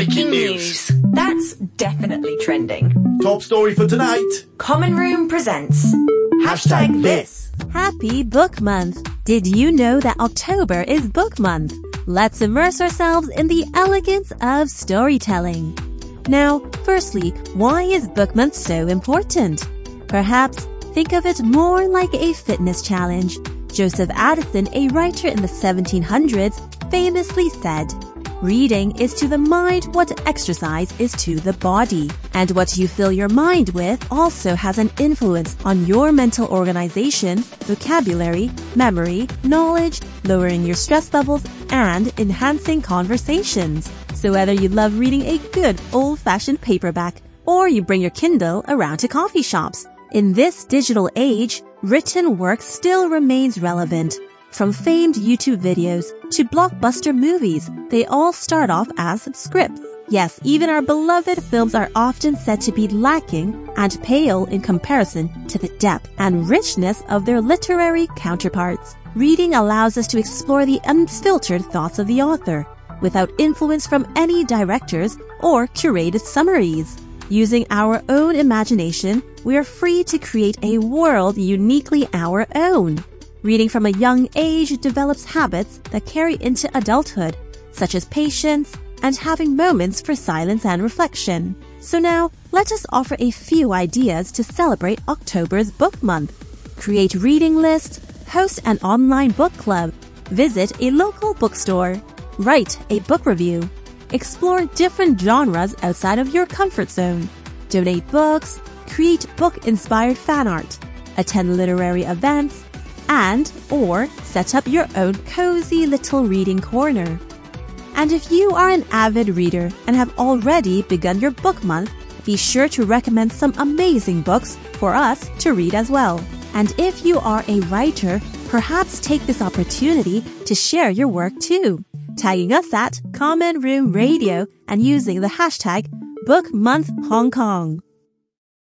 Breaking news. That's definitely trending. Top story for tonight. Common Room presents Hashtag this. Happy Book Month. Did you know that October is Book Month? Let's immerse ourselves in the elegance of storytelling. Now, firstly, why is Book Month so important? Perhaps think of it more like a fitness challenge. Joseph Addison, a writer in the 1700s, famously said, Reading is to the mind what exercise is to the body. And what you fill your mind with also has an influence on your mental organization, vocabulary, memory, knowledge, lowering your stress levels, and enhancing conversations. So whether you love reading a good old-fashioned paperback or you bring your Kindle around to coffee shops, in this digital age, written work still remains relevant. From famed YouTube videos to blockbuster movies, they all start off as scripts. Yes, even our beloved films are often said to be lacking and pale in comparison to the depth and richness of their literary counterparts. Reading allows us to explore the unfiltered thoughts of the author without influence from any directors or curated summaries. Using our own imagination, we are free to create a world uniquely our own. Reading from a young age develops habits that carry into adulthood, such as patience and having moments for silence and reflection. So now, let us offer a few ideas to celebrate October's book month. Create reading lists, host an online book club, visit a local bookstore, write a book review, explore different genres outside of your comfort zone, donate books, create book-inspired fan art, attend literary events, and or set up your own cozy little reading corner. And if you are an avid reader and have already begun your book month, be sure to recommend some amazing books for us to read as well. And if you are a writer, perhaps take this opportunity to share your work too, tagging us at Common Room Radio and using the hashtag Book Month Hong Kong.